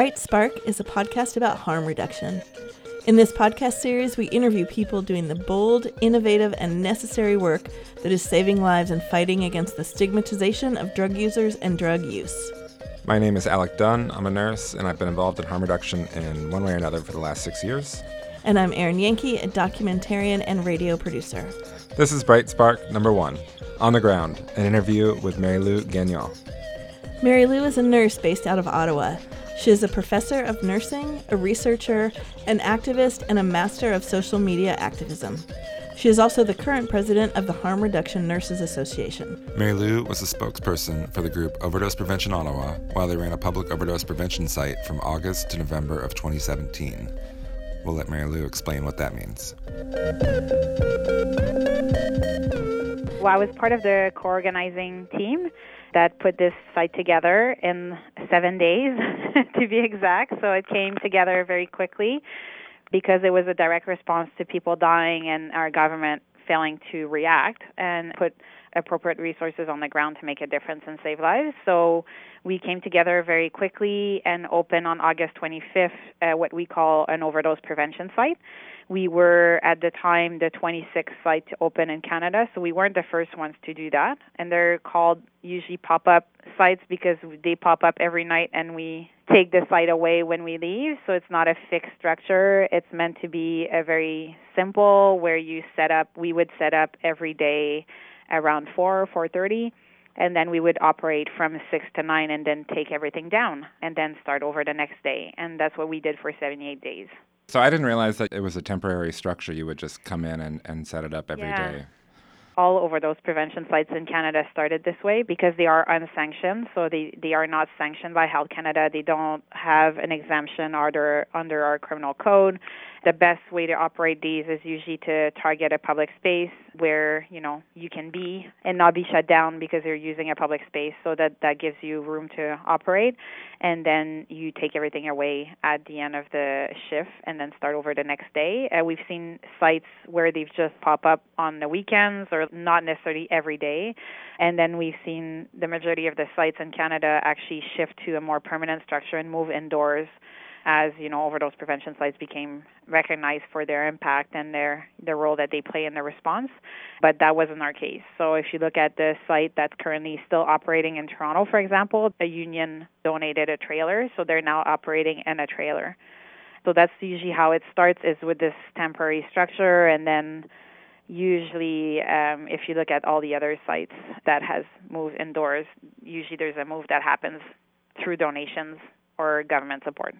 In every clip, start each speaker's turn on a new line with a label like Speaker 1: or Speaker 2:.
Speaker 1: Bright Spark is a podcast about harm reduction. In this podcast series, we interview people doing the bold, innovative, and necessary work that is saving lives and fighting against the stigmatization of drug users and drug use.
Speaker 2: My name is Alec Dunn. I'm a nurse, and I've been involved in harm reduction in one way or another for the last six years.
Speaker 1: And I'm Erin Yankee, a documentarian and radio producer.
Speaker 2: This is Bright Spark number one On the Ground, an interview with Marilou Gagnon.
Speaker 1: Mary Lou is a nurse based out of Ottawa. She is a professor of nursing, a researcher, an activist, and a master of social media activism. She is also the current president of the Harm Reduction Nurses Association.
Speaker 2: Marilou was a spokesperson for the group Overdose Prevention Ottawa while they ran a public overdose prevention site from August to November of 2017. We'll let Marilou explain what that means.
Speaker 3: Well, I was part of the co organizing team that put this site together in seven days, to be exact. So it came together very quickly because it was a direct response to people dying and our government failing to react and put appropriate resources on the ground to make a difference and save lives. So we came together very quickly and opened on August 25th uh, what we call an overdose prevention site. We were at the time the 26th site to open in Canada, so we weren't the first ones to do that. And they're called usually pop up sites because they pop up every night and we take the site away when we leave. So it's not a fixed structure. It's meant to be a very simple where you set up, we would set up every day around 4 or 4:30 and then we would operate from 6 to 9 and then take everything down and then start over the next day. And that's what we did for 78 days.
Speaker 2: So I didn't realize that it was a temporary structure. You would just come in and, and set it up every
Speaker 3: yeah.
Speaker 2: day.
Speaker 3: All overdose prevention sites in Canada started this way because they are unsanctioned. So they, they are not sanctioned by Health Canada. They don't have an exemption under under our criminal code the best way to operate these is usually to target a public space where you know you can be and not be shut down because you're using a public space. So that that gives you room to operate. And then you take everything away at the end of the shift and then start over the next day. Uh, we've seen sites where they've just pop up on the weekends or not necessarily every day. And then we've seen the majority of the sites in Canada actually shift to a more permanent structure and move indoors as you know overdose prevention sites became recognized for their impact and their the role that they play in the response. But that wasn't our case. So if you look at the site that's currently still operating in Toronto for example a union donated a trailer so they're now operating in a trailer. So that's usually how it starts is with this temporary structure and then usually um, if you look at all the other sites that has moved indoors usually there's a move that happens through donations or government support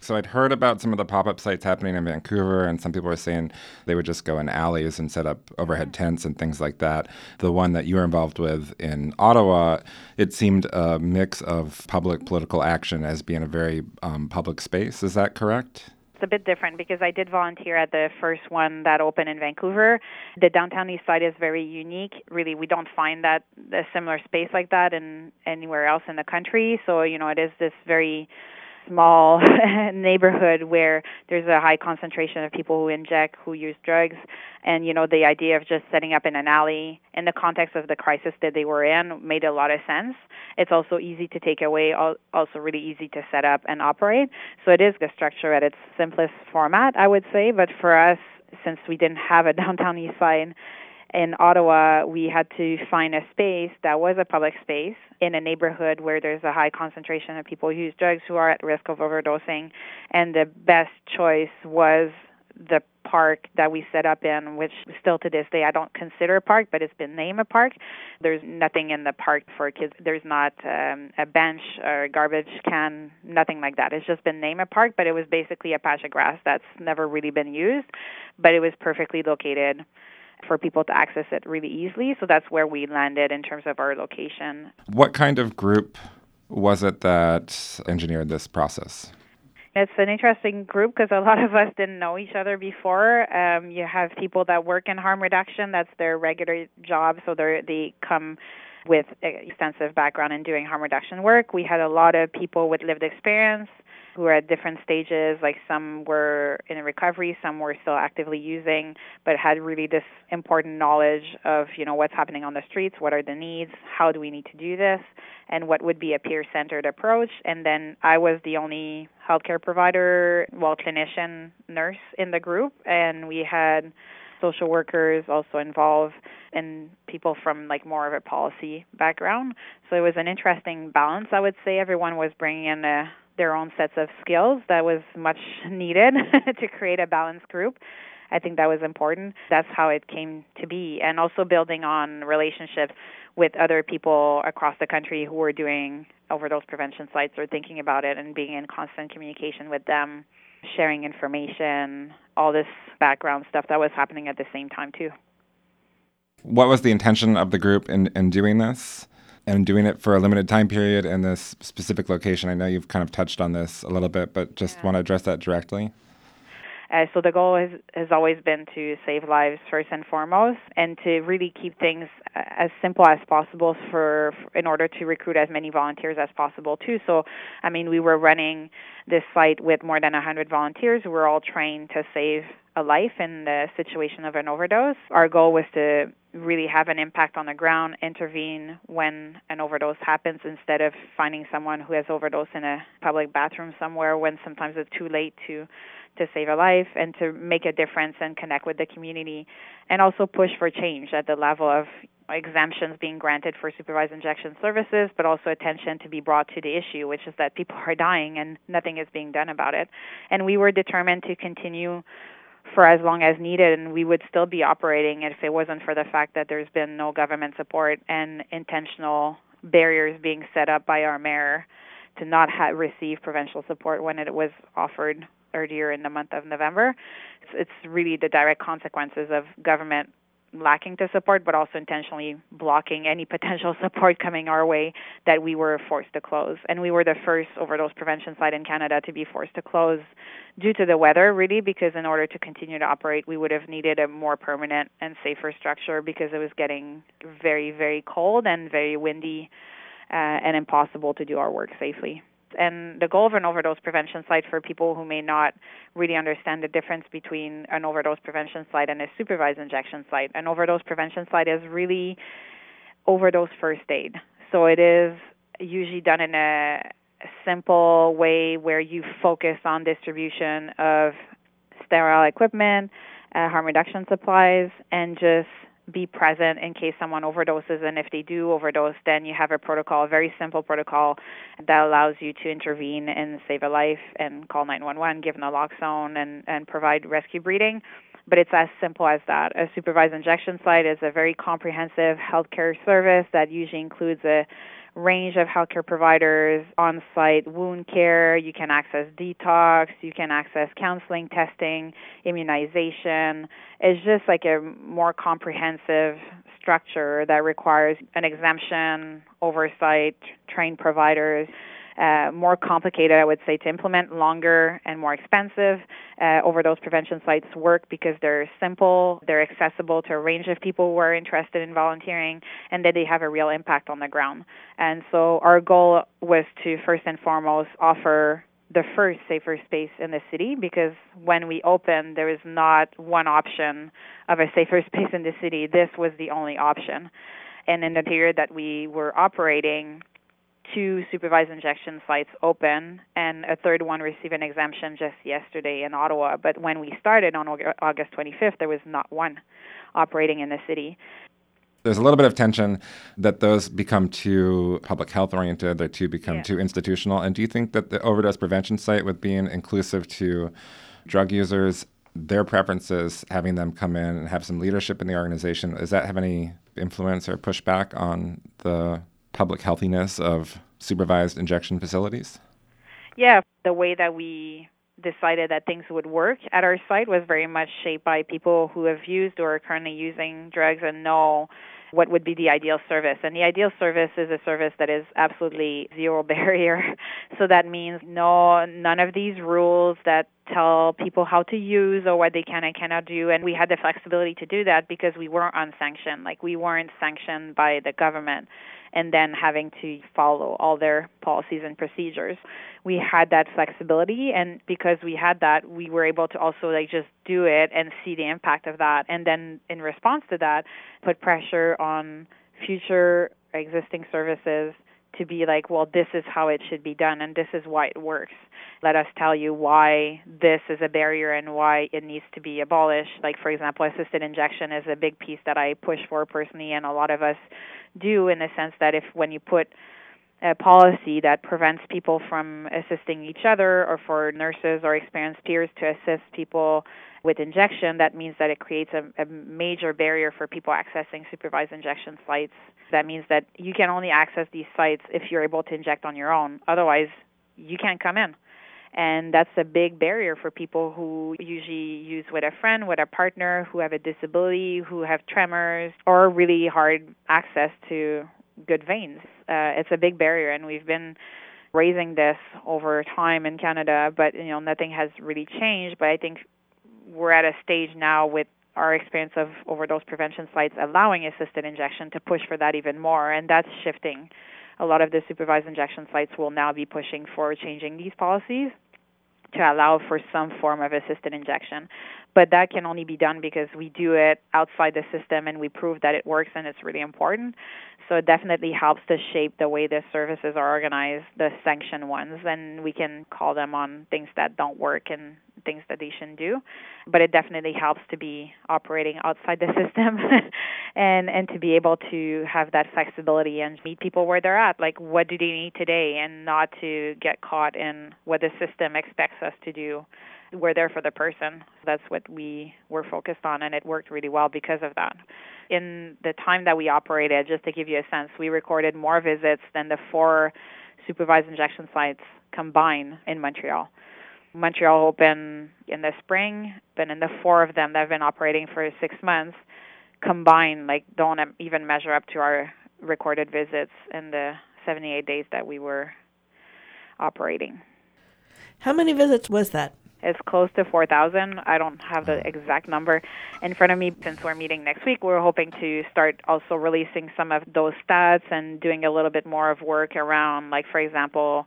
Speaker 2: so I'd heard about some of the pop-up sites happening in Vancouver, and some people were saying they would just go in alleys and set up overhead tents and things like that. The one that you were involved with in Ottawa, it seemed a mix of public political action as being a very um, public space. Is that correct?
Speaker 3: It's a bit different because I did volunteer at the first one that opened in Vancouver. The downtown east side is very unique. Really, we don't find that a similar space like that in anywhere else in the country. So you know, it is this very small neighborhood where there's a high concentration of people who inject, who use drugs, and you know the idea of just setting up in an alley in the context of the crisis that they were in made a lot of sense. It's also easy to take away, also really easy to set up and operate. So it is the structure at its simplest format, I would say. But for us, since we didn't have a downtown east side in Ottawa, we had to find a space that was a public space in a neighborhood where there's a high concentration of people who use drugs who are at risk of overdosing. And the best choice was the park that we set up in, which still to this day I don't consider a park, but it's been named a park. There's nothing in the park for kids. There's not um, a bench or a garbage can, nothing like that. It's just been named a park, but it was basically a patch of grass that's never really been used, but it was perfectly located for people to access it really easily. So that's where we landed in terms of our location.
Speaker 2: What kind of group was it that engineered this process?
Speaker 3: It's an interesting group because a lot of us didn't know each other before. Um, you have people that work in harm reduction, that's their regular job, so they they come with extensive background in doing harm reduction work. We had a lot of people with lived experience who were at different stages. Like some were in recovery, some were still actively using, but had really this important knowledge of, you know, what's happening on the streets, what are the needs, how do we need to do this, and what would be a peer centered approach. And then I was the only healthcare provider, well, clinician nurse in the group, and we had social workers also involved and people from like more of a policy background. So it was an interesting balance, I would say. Everyone was bringing in a, their own sets of skills that was much needed to create a balanced group. I think that was important. That's how it came to be. And also building on relationships with other people across the country who were doing overdose prevention sites or thinking about it and being in constant communication with them sharing information, all this background stuff that was happening at the same time too.
Speaker 2: What was the intention of the group in, in doing this? And doing it for a limited time period in this specific location. I know you've kind of touched on this a little bit, but just yeah. want to address that directly.
Speaker 3: Uh, so the goal has, has always been to save lives first and foremost, and to really keep things uh, as simple as possible for, for in order to recruit as many volunteers as possible too. So, I mean, we were running this site with more than 100 volunteers who were all trained to save a life in the situation of an overdose. Our goal was to really have an impact on the ground, intervene when an overdose happens instead of finding someone who has overdosed in a public bathroom somewhere when sometimes it's too late to to save a life and to make a difference and connect with the community and also push for change at the level of exemptions being granted for supervised injection services, but also attention to be brought to the issue, which is that people are dying and nothing is being done about it. And we were determined to continue for as long as needed, and we would still be operating if it wasn't for the fact that there's been no government support and intentional barriers being set up by our mayor to not ha- receive provincial support when it was offered earlier in the month of November. It's, it's really the direct consequences of government lacking to support, but also intentionally blocking any potential support coming our way that we were forced to close. And we were the first overdose prevention site in Canada to be forced to close due to the weather, really, because in order to continue to operate, we would have needed a more permanent and safer structure because it was getting very, very cold and very windy uh, and impossible to do our work safely and the goal of an overdose prevention site for people who may not really understand the difference between an overdose prevention site and a supervised injection site. An overdose prevention site is really overdose first aid. So it is usually done in a simple way where you focus on distribution of sterile equipment, uh, harm reduction supplies, and just be present in case someone overdoses. And if they do overdose, then you have a protocol, a very simple protocol that allows you to intervene and save a life and call 911, give naloxone, and, and provide rescue breathing. But it's as simple as that. A supervised injection site is a very comprehensive healthcare service that usually includes a range of healthcare providers on site wound care. You can access detox, you can access counseling, testing, immunization. It's just like a more comprehensive structure that requires an exemption, oversight, trained providers uh, more complicated, I would say, to implement, longer and more expensive. Uh, overdose prevention sites work because they're simple, they're accessible to a range of people who are interested in volunteering, and that they have a real impact on the ground. And so our goal was to first and foremost offer the first safer space in the city because when we opened, there was not one option of a safer space in the city. This was the only option. And in the period that we were operating, two supervised injection sites open, and a third one received an exemption just yesterday in Ottawa. But when we started on August 25th, there was not one operating in the city.
Speaker 2: There's a little bit of tension that those become too public health oriented, they too become yeah. too institutional. And do you think that the overdose prevention site, with being inclusive to drug users, their preferences, having them come in and have some leadership in the organization, does that have any influence or pushback on the public healthiness of supervised injection facilities?
Speaker 3: Yeah, the way that we decided that things would work at our site was very much shaped by people who have used or are currently using drugs and know what would be the ideal service. And the ideal service is a service that is absolutely zero barrier. So that means no none of these rules that tell people how to use or what they can and cannot do. And we had the flexibility to do that because we weren't unsanctioned. Like we weren't sanctioned by the government and then having to follow all their policies and procedures. We had that flexibility and because we had that, we were able to also like just do it and see the impact of that and then in response to that, put pressure on future existing services to be like, well, this is how it should be done and this is why it works. Let us tell you why this is a barrier and why it needs to be abolished. Like, for example, assisted injection is a big piece that I push for personally, and a lot of us do in the sense that if when you put a policy that prevents people from assisting each other or for nurses or experienced peers to assist people with injection, that means that it creates a, a, major barrier for people accessing supervised injection sites. That means that you can only access these sites if you're able to inject on your own. Otherwise, you can't come in. And that's a big barrier for people who usually use with a friend, with a partner, who have a disability, who have tremors, or really hard access to good veins. Uh, it's a big barrier, and we've been raising this over time in Canada, but you know nothing has really changed. But I think we're at a stage now with our experience of overdose prevention sites allowing assisted injection to push for that even more, and that's shifting. A lot of the supervised injection sites will now be pushing for changing these policies to allow for some form of assisted injection. But that can only be done because we do it outside the system and we prove that it works and it's really important. So it definitely helps to shape the way the services are organized, the sanctioned ones, and we can call them on things that don't work and things that they shouldn't do. But it definitely helps to be operating outside the system and and to be able to have that flexibility and meet people where they're at. Like what do they need today and not to get caught in what the system expects us to do we're there for the person. That's what we were focused on, and it worked really well because of that. In the time that we operated, just to give you a sense, we recorded more visits than the four supervised injection sites combined in Montreal. Montreal Open in the spring, but in the four of them that have been operating for six months, combined, like don't even measure up to our recorded visits in the 78 days that we were operating.
Speaker 1: How many visits was that?
Speaker 3: It's close to 4,000. I don't have the oh. exact number in front of me since we're meeting next week. We're hoping to start also releasing some of those stats and doing a little bit more of work around, like, for example,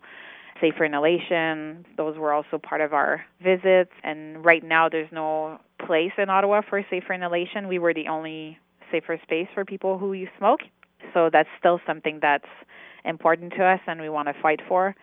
Speaker 3: safer inhalation. Those were also part of our visits. And right now, there's no place in Ottawa for safer inhalation. We were the only safer space for people who use smoke. So that's still something that's important to us and we want to fight for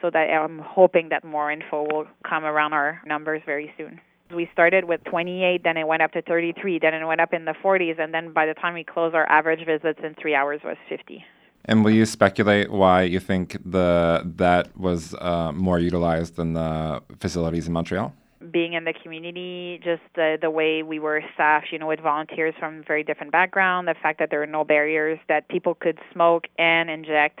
Speaker 3: so that I'm hoping that more info will come around our numbers very soon. We started with 28, then it went up to 33, then it went up in the 40s, and then by the time we closed, our average visits in three hours was 50.
Speaker 2: And will you speculate why you think the that was uh, more utilized than the facilities in Montreal?
Speaker 3: Being in the community, just the the way we were staffed, you know, with volunteers from very different background, the fact that there are no barriers, that people could smoke and inject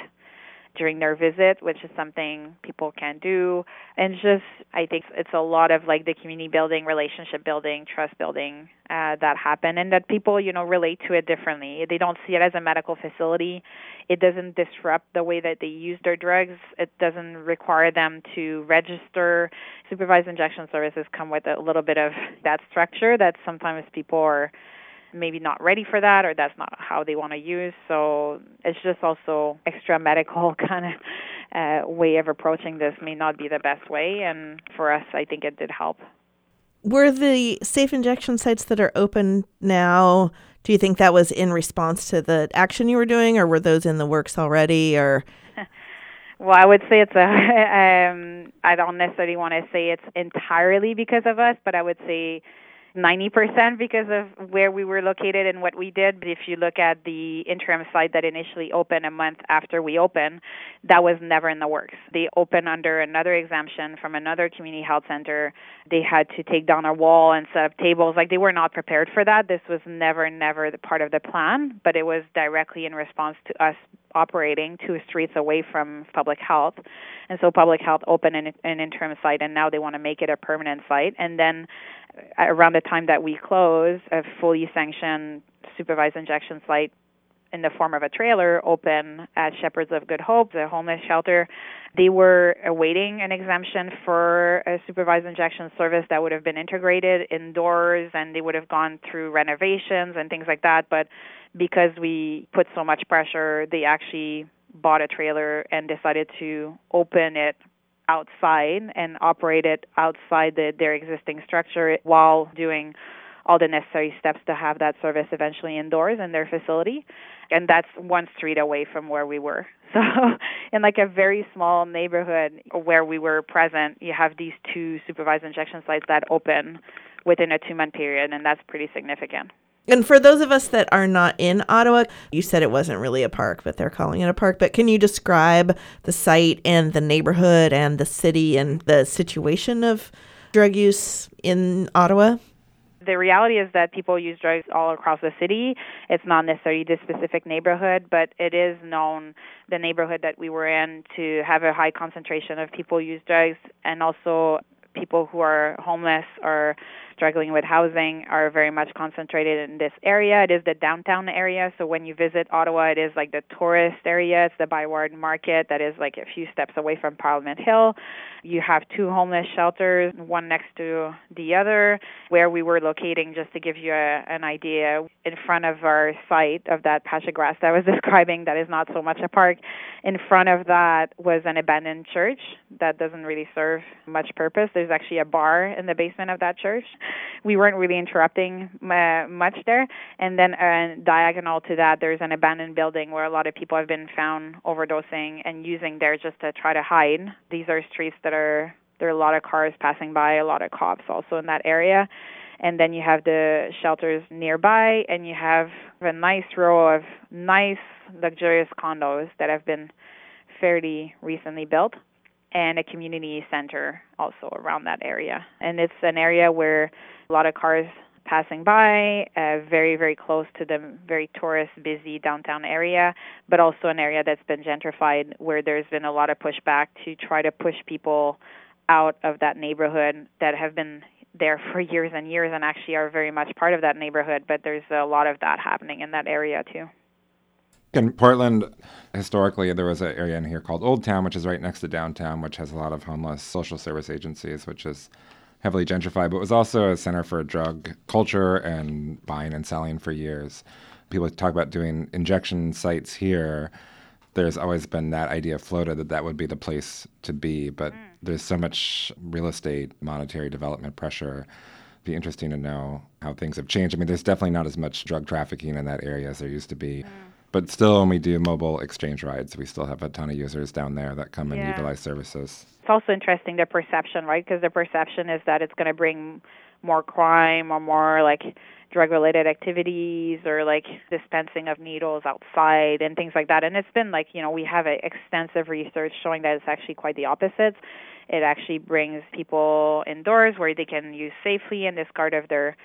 Speaker 3: during their visit, which is something people can do. And just, I think it's a lot of like the community building, relationship building, trust building uh, that happen, and that people, you know, relate to it differently. They don't see it as a medical facility. It doesn't disrupt the way that they use their drugs. It doesn't require them to register. Supervised injection services come with a little bit of that structure that sometimes people are maybe not ready for that or that's not how they want to use. So it's just also extra medical kind of uh, way of approaching this may not be the best way. And for us, I think it did help.
Speaker 1: Were the safe injection sites that are open now? Do you think that was in response to the action you were doing, or were those in the works already? Or
Speaker 3: well, I would say it's a. Um, I don't necessarily want to say it's entirely because of us, but I would say 90% because of where we were located and what we did. But if you look at the interim site that initially opened a month after we opened, that was never in the works. They opened under another exemption from another community health center. They had to take down a wall and set up tables. Like they were not prepared for that. This was never, never the part of the plan, but it was directly in response to us operating two streets away from public health. And so public health opened an, an interim site and now they want to make it a permanent site. And then around the time that we closed, a fully sanctioned supervised injection site in the form of a trailer open at Shepherds of Good Hope, the homeless shelter. They were awaiting an exemption for a supervised injection service that would have been integrated indoors and they would have gone through renovations and things like that. But because we put so much pressure, they actually bought a trailer and decided to open it outside and operate it outside the, their existing structure while doing all the necessary steps to have that service eventually indoors in their facility. And that's one street away from where we were. So, in like a very small neighborhood where we were present, you have these two supervised injection sites that open within a two month period, and that's pretty significant.
Speaker 1: And for those of us that are not in Ottawa, you said it wasn't really a park, but they're calling it a park. But can you describe the site and the neighborhood and the city and the situation of drug use in Ottawa?
Speaker 3: The reality is that people use drugs all across the city. It's not necessarily this specific neighborhood, but it is known, the neighborhood that we were in, to have a high concentration of people use drugs and also people who are homeless or struggling with housing are very much concentrated in this area. It is the downtown area, so when you visit Ottawa, it is like the tourist area. It's the ByWard Market that is like a few steps away from Parliament Hill. You have two homeless shelters, one next to the other, where we were locating, just to give you a, an idea. In front of our site of that patch of grass that I was describing, that is not so much a park, in front of that was an abandoned church that doesn't really serve much purpose. There's actually a bar in the basement of that church. We weren't really interrupting uh, much there. And then uh, diagonal to that, there's an abandoned building where a lot of people have been found overdosing and using there just to try to hide. These are streets that are there are a lot of cars passing by, a lot of cops also in that area. And then you have the shelters nearby, and you have a nice row of nice, luxurious condos that have been fairly recently built, and a community center also around that area. And it's an area where a lot of cars passing by, uh, very, very close to the very tourist busy downtown area, but also an area that's been gentrified where there's been a lot of pushback to try to push people out of that neighborhood that have been there for years and years and actually are very much part of that neighborhood, but there's a lot of that happening in that area too.
Speaker 2: In Portland, historically, there was an area in here called Old Town, which is right next to downtown, which has a lot of homeless social service agencies, which is heavily gentrified, but was also a center for drug culture and buying and selling for years. People talk about doing injection sites here. There's always been that idea floated that that would be the place to be, but mm. there's so much real estate, monetary development pressure. It'd be interesting to know how things have changed. I mean, there's definitely not as much drug trafficking in that area as there used to be. Mm. But still, when we do mobile exchange rides, we still have a ton of users down there that come yeah. and utilize services.
Speaker 3: It's also interesting the perception, right? Because the perception is that it's going to bring more crime or more like drug related activities or like dispensing of needles outside and things like that. And it's been like, you know, we have a extensive research showing that it's actually quite the opposite. It actually brings people indoors where they can use safely and discard of their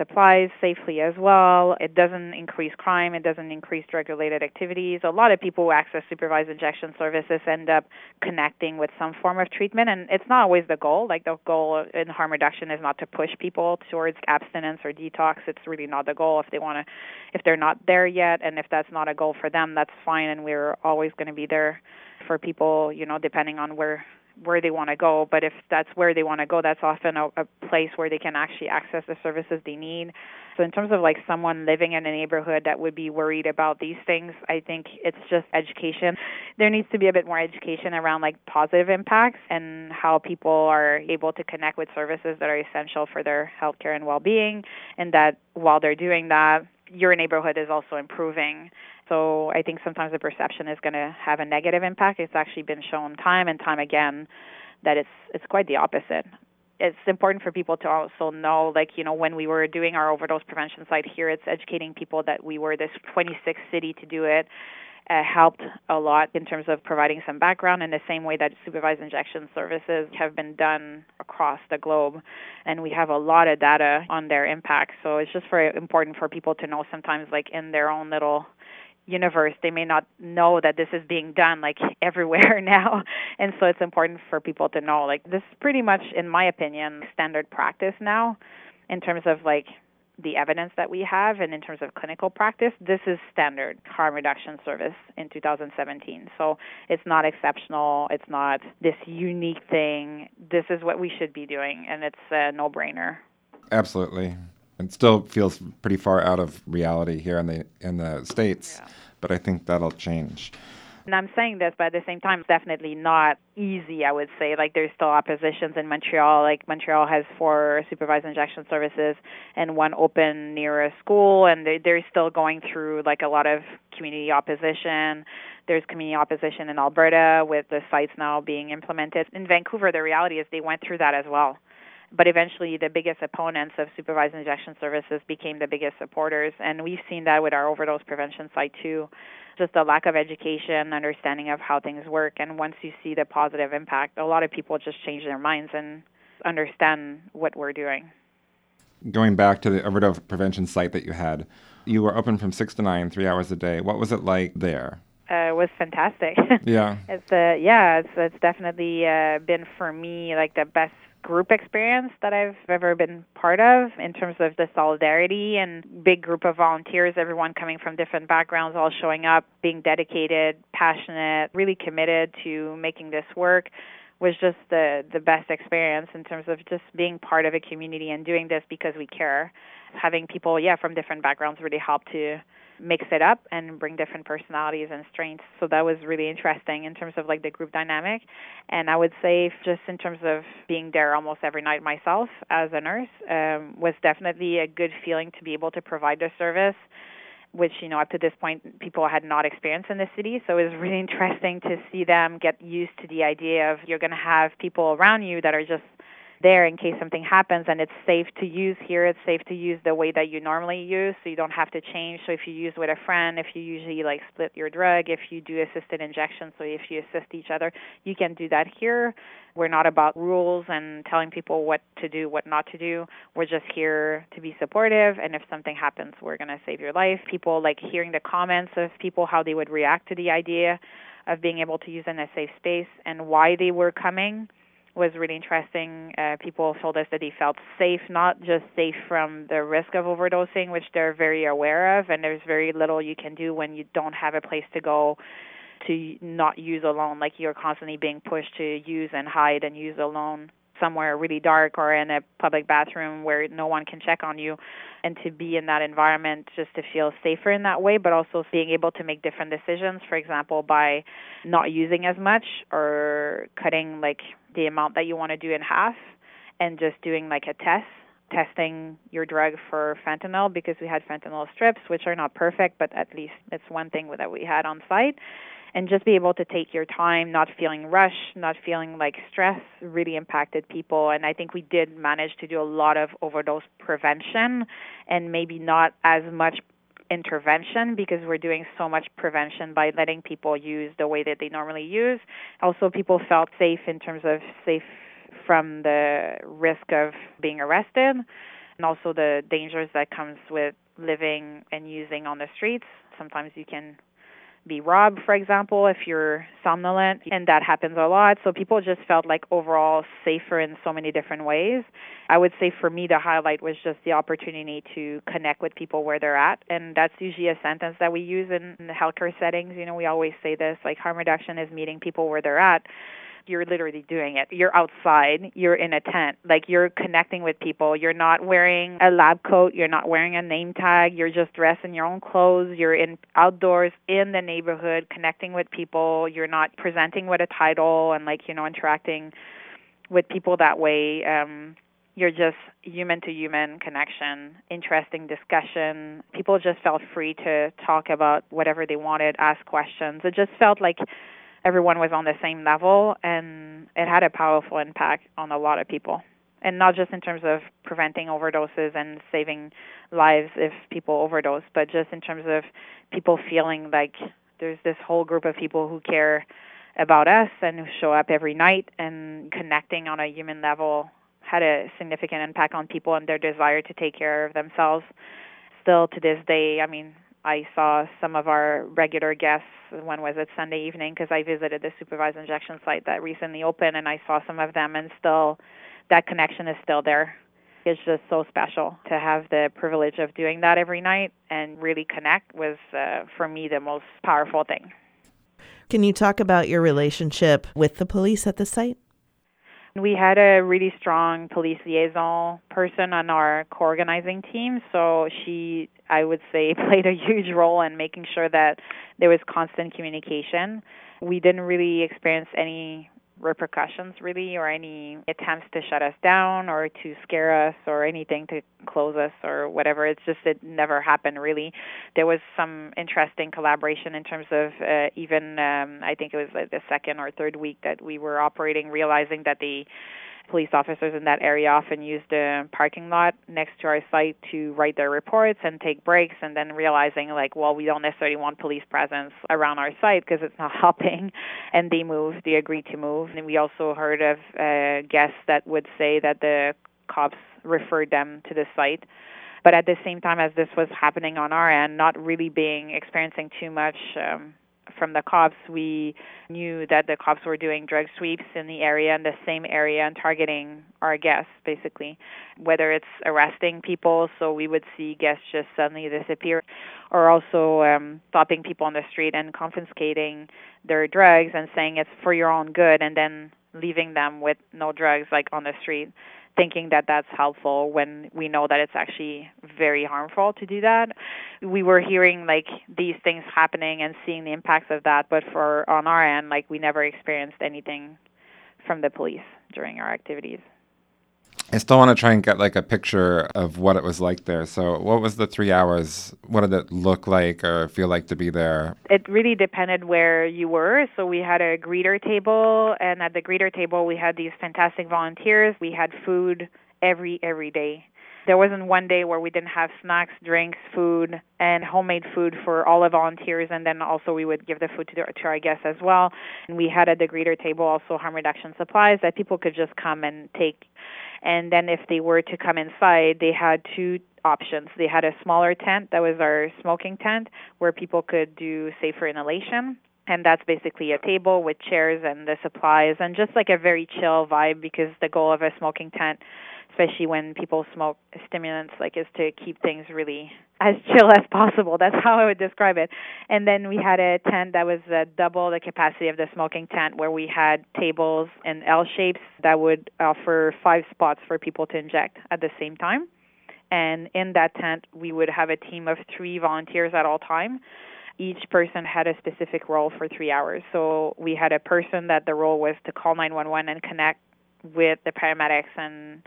Speaker 3: supplies safely as well. It doesn't increase crime. It doesn't increase drug-related activities. A lot of people who access supervised injection services end up connecting with some form of treatment, and it's not always the goal. Like the goal in harm reduction is not to push people towards abstinence or detox. It's really not the goal. If they want to, if they're not there yet, and if that's not a goal for them, that's fine, and we're always going to be there for people. You know, depending on where where they want to go. But if that's where they want to go, that's often a, a place where they can actually access the services they need. So in terms of like someone living in a neighborhood that would be worried about these things, I think it's just education. There needs to be a bit more education around like positive impacts and how people are able to connect with services that are essential for their healthcare and well-being and that while they're doing that, your neighborhood is also improving so I think sometimes the perception is going to have a negative impact. It's actually been shown time and time again that it's it's quite the opposite. It's important for people to also know, like you know, when we were doing our overdose prevention site here, it's educating people that we were this 26th city to do it. Uh, helped a lot in terms of providing some background in the same way that supervised injection services have been done across the globe. And we have a lot of data on their impact. So it's just very important for people to know sometimes, like in their own little universe they may not know that this is being done like everywhere now and so it's important for people to know like this is pretty much in my opinion standard practice now in terms of like the evidence that we have and in terms of clinical practice, this is standard harm reduction service in 2017. So it's not exceptional. It's not this unique thing. This is what we should be doing, and it's a no brainer.
Speaker 2: Absolutely. It still feels pretty far out of reality here in the in the states, yeah. but I think that'll change.
Speaker 3: And I'm saying this, but at the same time, it's definitely not easy, I would say. Like, there's still oppositions in Montreal. Like, Montreal has four supervised injection services and one open near a school, and they, they're still going through, like, a lot of community opposition. There's community opposition in Alberta with the sites now being implemented. In Vancouver, the reality is they went through that as well but eventually the biggest opponents of supervised injection services became the biggest supporters and we've seen that with our overdose prevention site too just a lack of education, understanding of how things work. And once you see the positive impact, a lot of people just change their minds and understand what we're doing.
Speaker 2: Going back to the overdose prevention site that you had, you were open from six to nine, three hours a day. What was it like there?
Speaker 3: Uh, it was fantastic.
Speaker 2: Yeah.
Speaker 3: it's uh, yeah, it's it's definitely uh, been for me like the best group experience that I've ever been part of in terms of the solidarity and big group of volunteers, everyone coming from different backgrounds, all showing up, being dedicated, passionate, really committed to making this work was just the the best experience in terms of just being part of a community and doing this because we care. Having people, yeah, from different backgrounds really help to mix it up and bring different personalities and strengths. So that was really interesting in terms of like the group dynamic. And I would say just in terms of being there almost every night myself as a nurse um, was definitely a good feeling to be able to provide the service which you know up to this point people had not experienced in the city so it was really interesting to see them get used to the idea of you're going to have people around you that are just there in case something happens and it's safe to use here it's safe to use the way that you normally use so you don't have to change. So if you use with a friend if you usually like split your drug if you do assisted injection so if you assist each other you can do that here. We're not about rules and telling people what to do what not to do. We're just here to be supportive and if something happens we're going to save your life. People like hearing the comments of people how they would react to the idea of being able to use in a safe space and why they were coming was really interesting. Uh, people told us that they felt safe, not just safe from the risk of overdosing, which they're very aware of, and there's very little you can do when you don't have a place to go to not use alone. Like you're constantly being pushed to use and hide and use alone somewhere really dark or in a public bathroom where no one can check on you and to be in that environment just to feel safer in that way but also being able to make different decisions for example by not using as much or cutting like the amount that you want to do in half and just doing like a test testing your drug for fentanyl because we had fentanyl strips which are not perfect but at least it's one thing that we had on site and just be able to take your time, not feeling rushed, not feeling like stress really impacted people. And I think we did manage to do a lot of overdose prevention and maybe not as much intervention because we're doing so much prevention by letting people use the way that they normally use. Also, people felt safe in terms of safe from the risk of being arrested and also the dangers that comes with living and using on the streets. Sometimes you can be robbed, for example, if you're somnolent, and that happens a lot. So people just felt like overall safer in so many different ways. I would say for me, the highlight was just the opportunity to connect with people where they're at, and that's usually a sentence that we use in, in the healthcare settings. You know, we always say this, like harm reduction is meeting people where they're at you're literally doing it. You're outside, you're in a tent, like you're connecting with people. You're not wearing a lab coat, you're not wearing a name tag, you're just dressed in your own clothes. You're in outdoors in the neighborhood connecting with people. You're not presenting with a title and like, you know, interacting with people that way. Um you're just human to human connection, interesting discussion. People just felt free to talk about whatever they wanted, ask questions. It just felt like everyone was on the same level and it had a powerful impact on a lot of people. And not just in terms of preventing overdoses and saving lives if people overdose but just in terms of people feeling like there's this whole group of people who care about us and who show up every night and connecting on a human level had a significant impact on people and their desire to take care of themselves. Still to this day i mean I saw some of our regular guests. When was it Sunday evening? Because I visited the supervised injection site that recently opened, and I saw some of them, and still, that connection is still there. it's just so special to have the privilege of doing that every night and really connect was uh, for me the most powerful thing.
Speaker 1: Can you talk about your relationship with the police at the site?
Speaker 3: We had a really strong police liaison person on our co-organizing team, so she, I would say, played a huge role in making sure that there was constant communication. We didn't really experience any repercussions really or any attempts to shut us down or to scare us or anything to close us or whatever. It's just it never happened really. There was some interesting collaboration in terms of uh, even um, i think it was like the second or third week that we were operating realizing that the police officers in that area often use the parking lot next to our site to write their reports and take breaks and then realizing like well we don't necessarily want police presence around our site because it's not helping. And they moved they agreed to move. And we also heard of uh, guests that would say that the cops referred them to the site. But at the same time as this was happening on our end not really being experiencing too much um, from the cops, we knew that the cops were doing drug sweeps in the area, in the same area, and targeting our guests, basically. Whether it's arresting people, so we would see guests just suddenly disappear, or also um, stopping people on the street and confiscating their drugs and saying it's for your own good, and then leaving them with no drugs, like on the street thinking that that's helpful when we know that it's actually very harmful to do that. We were hearing like these things happening and seeing the impacts of that, but for on our end, like we never experienced anything from the police during our activities.
Speaker 2: I still want to try and get like a picture of what it was like there. So, what was the three hours? What did it look like or feel like to be there?
Speaker 3: It really depended where you were. So, we had a greeter table, and at the greeter table, we had these fantastic volunteers. We had food every every day. There wasn't one day where we didn't have snacks, drinks, food, and homemade food for all the volunteers, and then also we would give the food to, the, to our guests as well. And we had at the greeter table also harm reduction supplies that people could just come and take and then if they were to come inside, they had two options. They had a smaller tent that was our smoking tent where people could do safer inhalation. And that's basically a table with chairs and the supplies and just like a very chill vibe because the goal of a smoking tent especially when people smoke stimulants, like is to keep things really as chill as possible. That's how I would describe it. And then we had a tent that was uh, double the capacity of the smoking tent, where we had tables in L shapes that would offer five spots for people to inject at the same time. And in that tent, we would have a team of three volunteers at all time each person had a specific role for three hours. So we had a person that the role was to call 911 and connect with the paramedics and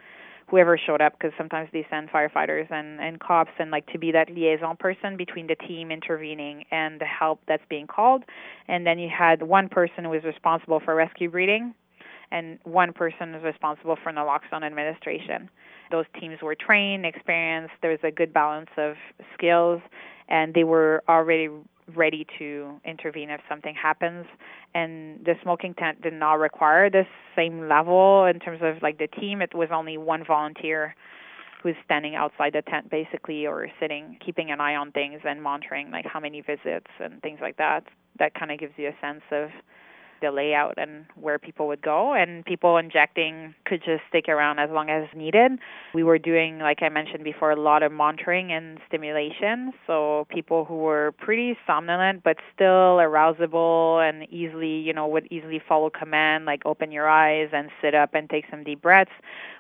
Speaker 3: whoever showed up because sometimes they send firefighters and, and cops and like to be that liaison person between the team intervening and the help that's being called. And then you had one person who was responsible for rescue breathing and one person is responsible for naloxone administration. Those teams were trained experienced there was a good balance of skills and they were already ready to intervene if something happens. And the smoking tent did not require this same level in terms of like the team. It was only one volunteer who's standing outside the tent basically or sitting keeping an eye on things and monitoring like how many visits and things like that that kind of gives you a sense of the layout and where people would go and people injecting could just stick around as long as needed. We were doing like I mentioned before a lot of monitoring and stimulation so people who were pretty somnolent but still arousable and easily, you know, would easily follow command like open your eyes and sit up and take some deep breaths.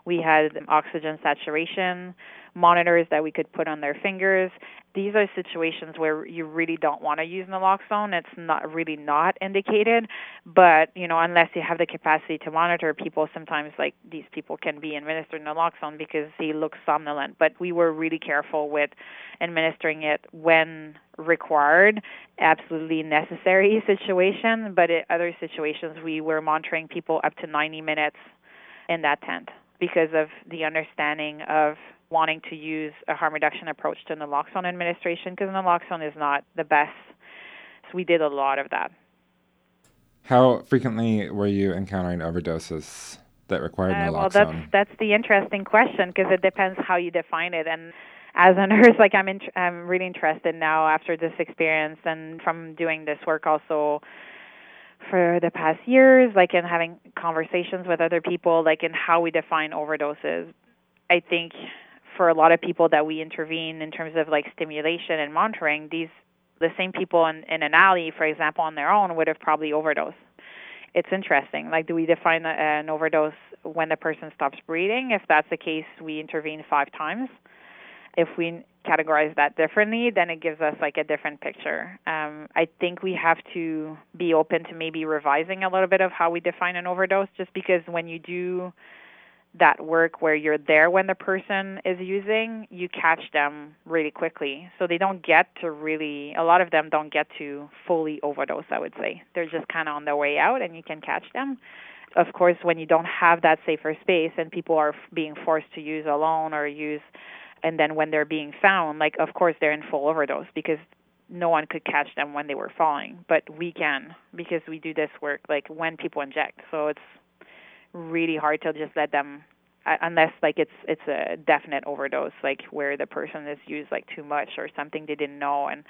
Speaker 3: We had oxygen saturation monitors that we could put on their fingers. These are situations where you really don't want to use naloxone. It's not really not indicated, but you know, unless you have the capacity to monitor people, sometimes like these people can be administered naloxone because they look somnolent. But we were really careful with administering it when required, absolutely necessary situation. But in other situations, we were monitoring people up to 90 minutes in that tent because of the understanding of wanting to use a harm reduction approach to naloxone administration because naloxone is not the best. So we did a lot of that.
Speaker 2: How frequently were you encountering overdoses that required uh, naloxone?
Speaker 3: Well, that's that's the interesting question because it depends how you define it. And as a nurse, like I'm in, I'm really interested now after this experience and from doing this work also for the past years, like in having conversations with other people, like in how we define overdoses. I think for a lot of people that we intervene in terms of like stimulation and monitoring, these the same people in, in an alley, for example, on their own would have probably overdosed. It's interesting. Like, do we define an overdose when the person stops breathing? If that's the case, we intervene five times. If we categorize that differently, then it gives us like a different picture. Um, I think we have to be open to maybe revising a little bit of how we define an overdose, just because when you do that work where you're there when the person is using, you catch them really quickly. So they don't get to really, a lot of them don't get to fully overdose, I would say. They're just kind of on their way out and you can catch them. Of course, when you don't have that safer space and people are being forced to use alone or use, and then when they're being found, like, of course, they're in full overdose because no one could catch them when they were falling. But we can because we do this work, like, when people inject. So it's, really hard to just let them uh, unless like it's it's a definite overdose like where the person has used like too much or something they didn't know and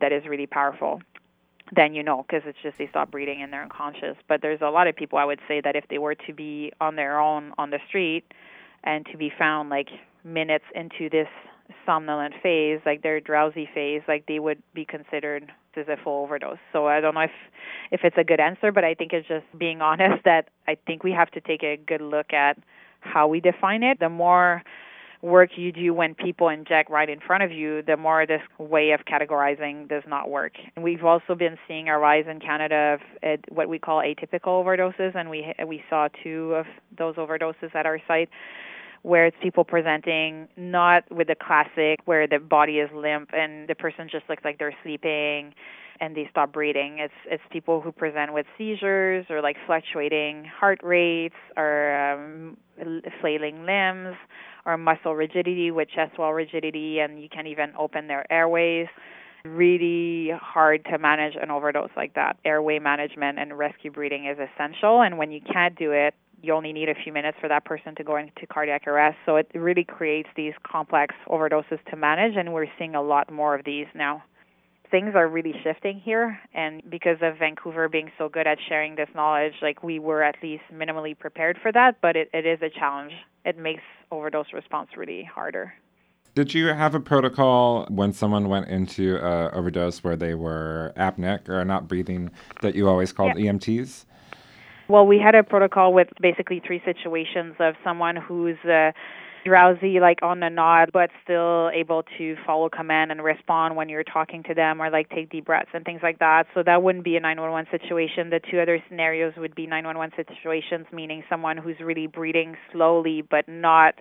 Speaker 3: that is really powerful then you know because it's just they stop breathing and they're unconscious. But there's a lot of people i would say that if they were to be on their own on the street and to be found like minutes into this somnolent phase like their drowsy phase like they would be considered as a full overdose so i don't know if if it's a good answer but i think it's just being honest that i think we have to take a good look at how we define it. The more work you do when people inject right in front of you, the more this way of categorizing does not work. And we've also been seeing a rise in Canada of uh, what we call atypical overdoses, and we we saw two of those overdoses at our site where it's people presenting not with the classic where the body is limp and the person just looks like they're sleeping and they stop breathing. It's it's people who present with seizures or like fluctuating heart rates or um, flailing limbs or muscle rigidity with chest wall rigidity, and you can't even open their airways. Really hard to manage an overdose like that. Airway management and rescue breathing is essential, and when you can't do it, you only need a few minutes for that person to go into cardiac arrest. So it really creates these complex overdoses to manage, and we're seeing a lot more of these now things are really shifting here and because of Vancouver being so good at sharing this knowledge like we were at least minimally prepared for that but it, it is a challenge it makes overdose response really harder
Speaker 2: did you have a protocol when someone went into uh, overdose where they were apneic or not breathing that you always called yeah. EMTs?
Speaker 3: Well, we had a protocol with basically three situations of someone who's uh, drowsy, like on the nod, but still able to follow command and respond when you're talking to them or like take deep breaths and things like that. So that wouldn't be a 911 situation. The two other scenarios would be 911 situations, meaning someone who's really breathing slowly but not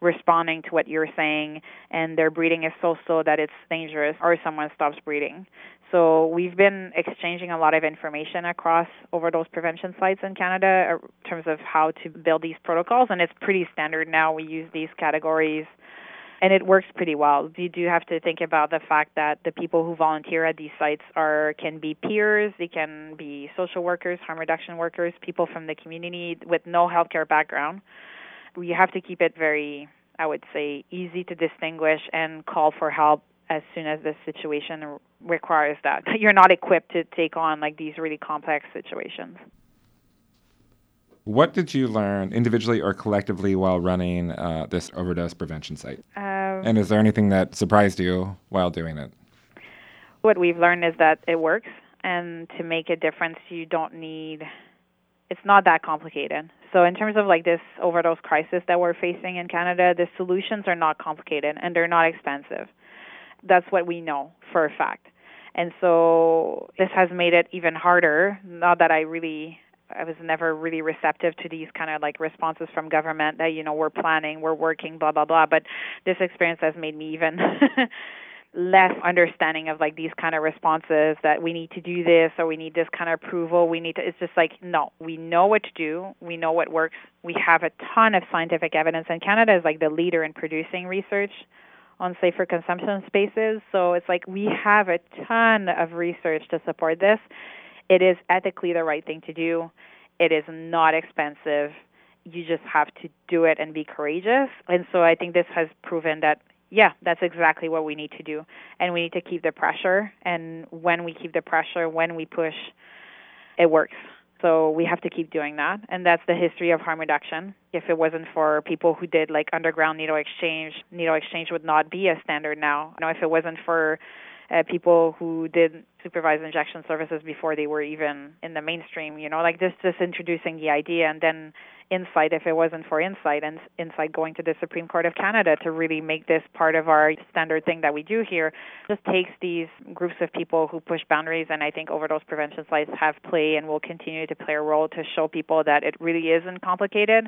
Speaker 3: responding to what you're saying and their breathing is so slow that it's dangerous or someone stops breathing. So we've been exchanging a lot of information across overdose prevention sites in Canada uh, in terms of how to build these protocols, and it's pretty standard now. We use these categories, and it works pretty well. You do have to think about the fact that the people who volunteer at these sites are can be peers, they can be social workers, harm reduction workers, people from the community with no healthcare background. We have to keep it very I would say easy to distinguish and call for help as soon as the situation requires that. You're not equipped to take on like these really complex situations.
Speaker 2: What did you learn individually or collectively while running uh, this overdose prevention site? Um, and is there anything that surprised you while doing it?
Speaker 3: What we've learned is that it works, and to make a difference, you don't need. It's not that complicated. So, in terms of like this overdose crisis that we're facing in Canada, the solutions are not complicated and they're not expensive. That's what we know for a fact. And so this has made it even harder. Not that I really I was never really receptive to these kind of like responses from government that you know we're planning, we're working, blah blah blah. But this experience has made me even less understanding of like these kind of responses that we need to do this or we need this kind of approval. We need to. It's just like no, we know what to do. We know what works. We have a ton of scientific evidence, and Canada is like the leader in producing research on safer consumption spaces. So it's like we have a ton of research to support this. It is ethically the right thing to do. It is not expensive. You just have to do it and be courageous. And so I think this has proven that yeah, that's exactly what we need to do. And we need to keep the pressure and when we keep the pressure, when we push, it works. So we have to keep doing that. And that's the history of harm reduction. If it wasn't for people who did like underground needle exchange, needle exchange would not be a standard now. You know, if it wasn't for uh, people who did supervised injection services before they were even in the mainstream, you know, like this just introducing the idea and then Insite, if it wasn't for Insite, and Insite going to the Supreme Court of Canada to really make this part of our standard thing that we do here just takes these groups of people who push boundaries and I think overdose prevention sites have played and will continue to play a role to show people that it really isn't complicated.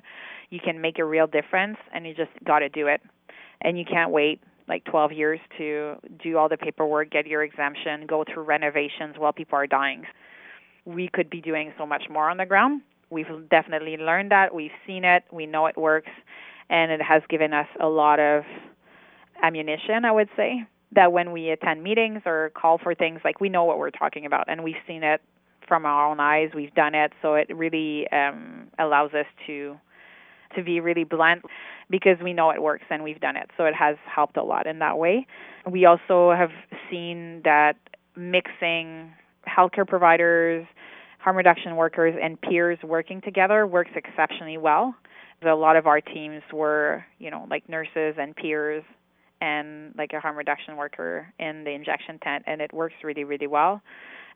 Speaker 3: You can make a real difference and you just got to do it. And you can't wait like 12 years to do all the paperwork, get your exemption, go through renovations while people are dying. We could be doing so much more on the ground We've definitely learned that. We've seen it. We know it works. And it has given us a lot of ammunition, I would say, that when we attend meetings or call for things, like we know what we're talking about and we've seen it from our own eyes. We've done it. So it really um, allows us to to be really blunt because we know it works and we've done it. So it has helped a lot in that way. We also have seen that mixing healthcare providers, harm reduction workers and peers working together works exceptionally well. A lot of our teams were, you know, like nurses and peers and like a harm reduction worker in the injection tent, and it works really, really well.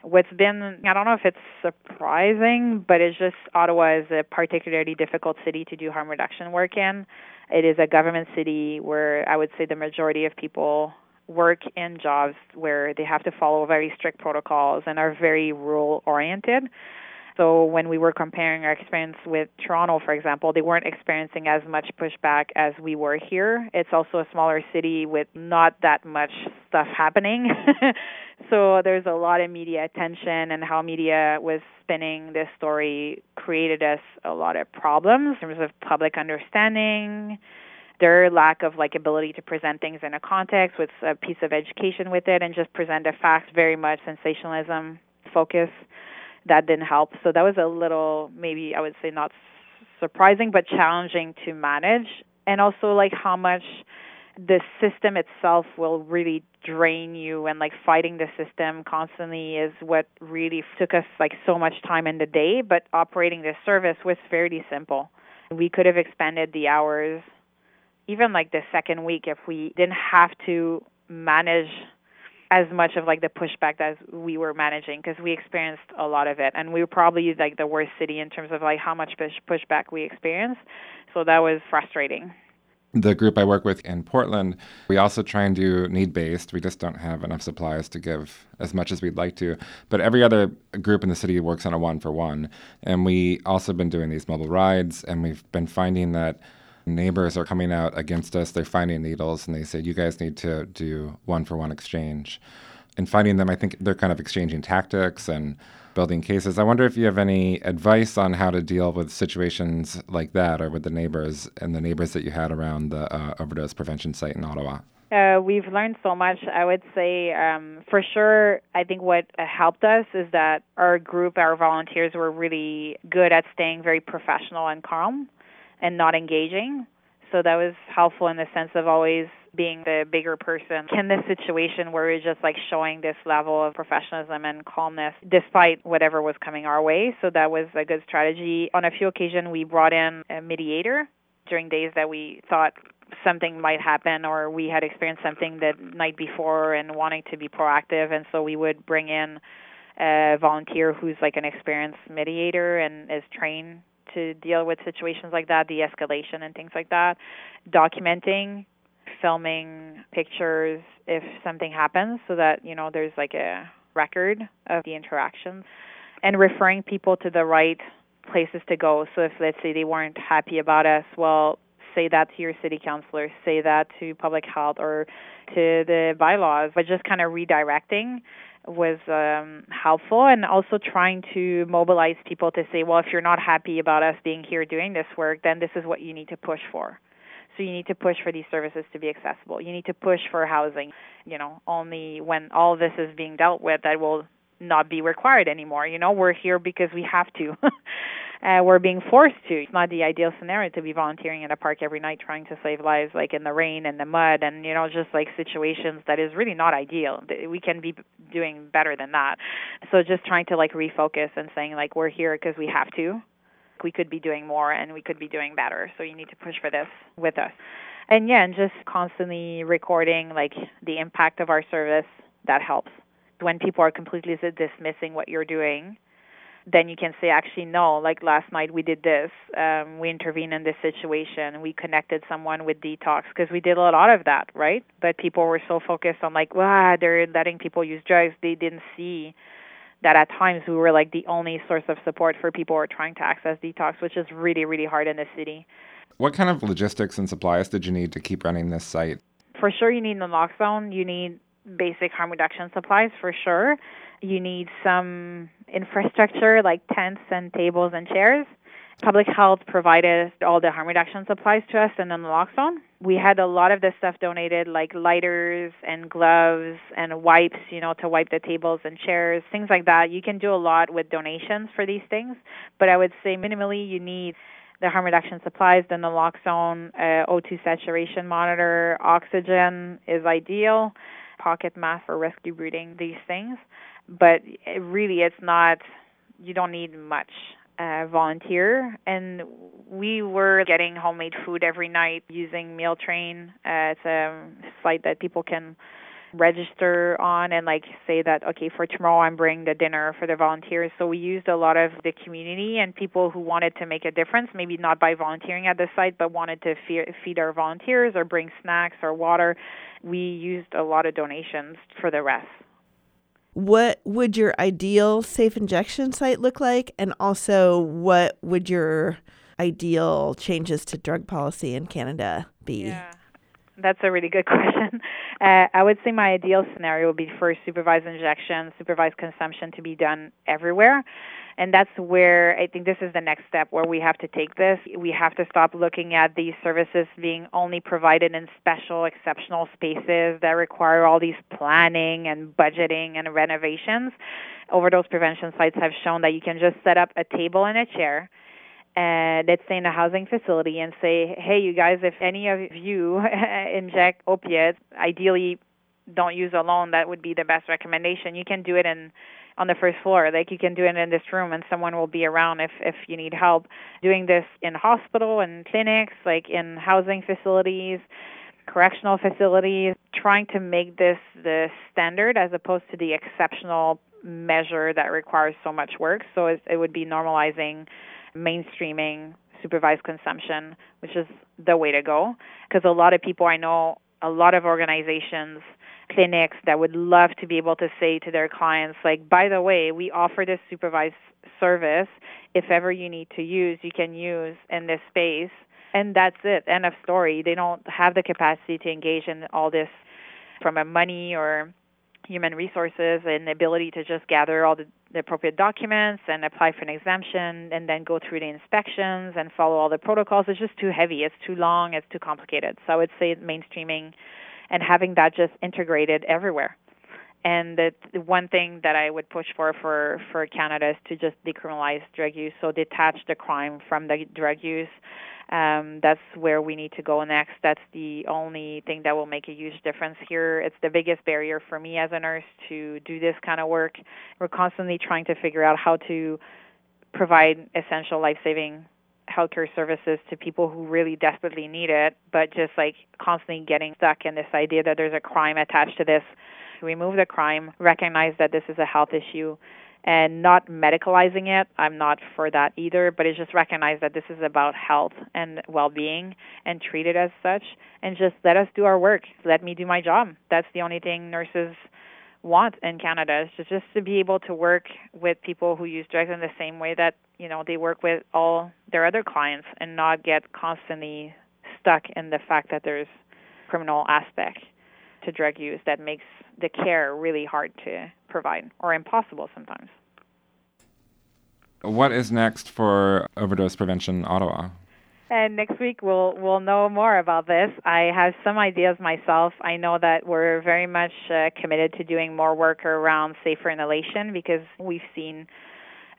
Speaker 3: What's been, I don't know if it's surprising, but it's just Ottawa is a particularly difficult city to do harm reduction work in. It is a government city where I would say the majority of people work in jobs where they have to follow very strict protocols and are very rule oriented. So when we were comparing our experience with Toronto, for example, they weren't experiencing as much pushback as we were here. It's also a smaller city with not that much stuff happening. so there's a lot of media attention and how media was spinning this story created us a lot of problems in terms of public understanding their lack of like ability to present things in a context with a piece of education with it and just present a fact very much sensationalism focus that didn't help. So that was a little maybe i would say not surprising but challenging to manage. And also like how much the system itself will really drain you and like fighting the system constantly is what really took us like so much time in the day. But operating this service was fairly simple. We could have expanded the hours even like the second week if we didn't have to manage as much of like the pushback as we were managing because we experienced a lot of it and we were probably like the worst city in terms of like how much push pushback we experienced so that was frustrating
Speaker 2: the group I work with in Portland, we also try and do need based. We just don't have enough supplies to give as much as we'd like to. But every other group in the city works on a one for one. And we also been doing these mobile rides, and we've been finding that neighbors are coming out against us. They're finding needles and they say, you guys need to do one for one exchange. And finding them, I think they're kind of exchanging tactics and building cases. I wonder if you have any advice on how to deal with situations like that or with the neighbors and the neighbors that you had around the uh, overdose prevention site in Ottawa.
Speaker 3: Uh, we've learned so much. I would say, um, for sure, I think what helped us is that our group, our volunteers, were really good at staying very professional and calm and not engaging. So that was helpful in the sense of always being the bigger person in this situation where we're just like showing this level of professionalism and calmness despite whatever was coming our way. So that was a good strategy. On a few occasions, we brought in a mediator during days that we thought something might happen or we had experienced something the night before and wanting to be proactive. And so we would bring in a volunteer who's like an experienced mediator and is trained to deal with situations like that, de escalation and things like that, documenting, filming pictures if something happens so that, you know, there's like a record of the interactions and referring people to the right places to go. So if let's say they weren't happy about us, well, say that to your city councilor, say that to public health or to the bylaws, but just kind of redirecting was um, helpful and also trying to mobilize people to say, well, if you're not happy about us being here doing this work, then this is what you need to push for. So you need to push for these services to be accessible. You need to push for housing. You know, only when all this is being dealt with that will not be required anymore. You know, we're here because we have to. uh, we're being forced to. It's not the ideal scenario to be volunteering in a park every night trying to save lives, like in the rain and the mud, and you know, just like situations that is really not ideal. We can be doing better than that. So just trying to like refocus and saying like we're here because we have to. We could be doing more and we could be doing better. So you need to push for this with us. And yeah, and just constantly recording like the impact of our service that helps. When people are completely dismissing what you're doing, then you can say, actually, no, like last night we did this. Um, we intervened in this situation. We connected someone with detox because we did a lot of that, right? But people were so focused on, like, wow, they're letting people use drugs. They didn't see that at times we were like the only source of support for people who are trying to access detox, which is really, really hard in the city.
Speaker 2: What kind of logistics and supplies did you need to keep running this site?
Speaker 3: For sure, you need naloxone. You need basic harm reduction supplies for sure. You need some infrastructure like tents and tables and chairs. Public health provided all the harm reduction supplies to us and then the naloxone. We had a lot of the stuff donated, like lighters and gloves and wipes, you know, to wipe the tables and chairs, things like that. You can do a lot with donations for these things, but I would say minimally you need the harm reduction supplies, the naloxone, uh, O2 saturation monitor, oxygen is ideal, pocket mask for rescue breathing, these things but it really it's not you don't need much uh, volunteer. And we were getting homemade food every night using meal train. Uh, it's a site that people can register on and like say that okay for tomorrow i'm bringing the dinner for the volunteers so we used a lot of the community and people who wanted to make a difference maybe not by volunteering at the site but wanted to feed, feed our volunteers or bring snacks or water we used a lot of donations for the rest
Speaker 1: what would your ideal safe injection site look like? And also, what would your ideal changes to drug policy in Canada be?
Speaker 3: Yeah. That's a really good question. Uh, I would say my ideal scenario would be for supervised injection, supervised consumption to be done everywhere. And that's where I think this is the next step where we have to take this. We have to stop looking at these services being only provided in special, exceptional spaces that require all these planning and budgeting and renovations. Overdose prevention sites have shown that you can just set up a table and a chair Uh, and let's say in a housing facility and say, hey, you guys, if any of you inject opiates, ideally don't use alone. That would be the best recommendation. You can do it in on the first floor. Like you can do it in this room, and someone will be around if if you need help. Doing this in hospital and clinics, like in housing facilities, correctional facilities, trying to make this the standard as opposed to the exceptional measure that requires so much work. So it, it would be normalizing, mainstreaming supervised consumption, which is the way to go. Because a lot of people I know, a lot of organizations clinics that would love to be able to say to their clients, like, by the way, we offer this supervised service. If ever you need to use, you can use in this space. And that's it. End of story. They don't have the capacity to engage in all this from a money or human resources and the ability to just gather all the, the, appropriate documents and apply for an exemption and then go through the inspections and follow all the protocols. It's just too heavy. It's too long. It's too complicated. So I would say mainstreaming and having that just integrated everywhere. And the, the one thing that I would push for, for for Canada is to just decriminalize drug use, so detach the crime from the drug use. Um, that's where we need to go next. That's the only thing that will make a huge difference here. It's the biggest barrier for me as a nurse to do this kind of work. We're constantly trying to figure out how to provide essential life-saving healthcare services to people who really desperately need it, but just like constantly getting stuck in this idea that there's a crime attached to this. Remove the crime, recognize that this is a health issue, and not medicalizing it. I'm not for that either, but it's just recognize that this is about health and well being and treat it as such, and just let us do our work. Let me do my job. That's the only thing nurses want in Canada is just to be able to work with people who use drugs in the same way that you know they work with all their other clients and not get constantly stuck in the fact that there's criminal aspect to drug use that makes the care really hard to provide or impossible sometimes.
Speaker 2: What is next for Overdose Prevention Ottawa?
Speaker 3: And next week we'll we'll know more about this. I have some ideas myself. I know that we're very much uh, committed to doing more work around safer inhalation because we've seen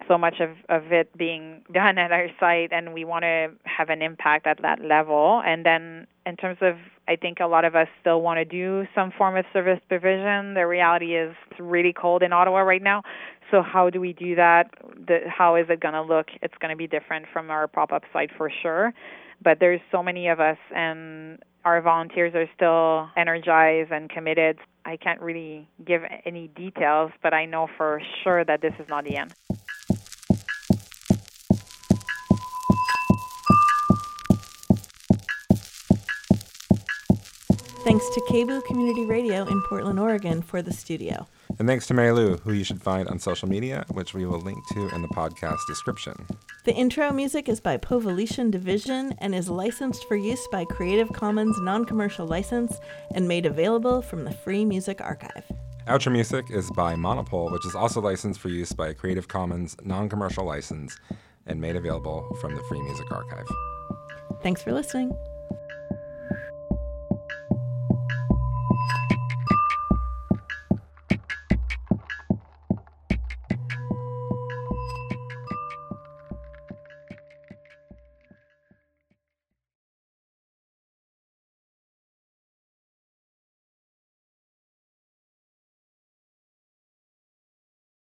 Speaker 3: so much of, of it being done at our site, and we want to have an impact at that level. And then, in terms of, I think a lot of us still want to do some form of service provision. The reality is it's really cold in Ottawa right now. So how do we do that? The, how is it going to look? It's going to be different from our pop-up site for sure. But there's so many of us, and our volunteers are still energized and committed. I can't really give any details, but I know for sure that this is not the end.
Speaker 1: Thanks to KBOO Community Radio in Portland, Oregon for the studio.
Speaker 2: And thanks to Marilou, who you should find on social media, which we will link to in the podcast description.
Speaker 1: The intro music is by Povoletian Division and is licensed for use by Creative Commons non commercial license and made available from the Free Music Archive.
Speaker 2: Outro music is by Monopole, which is also licensed for use by Creative Commons non commercial license and made available from the Free Music Archive.
Speaker 1: Thanks for listening.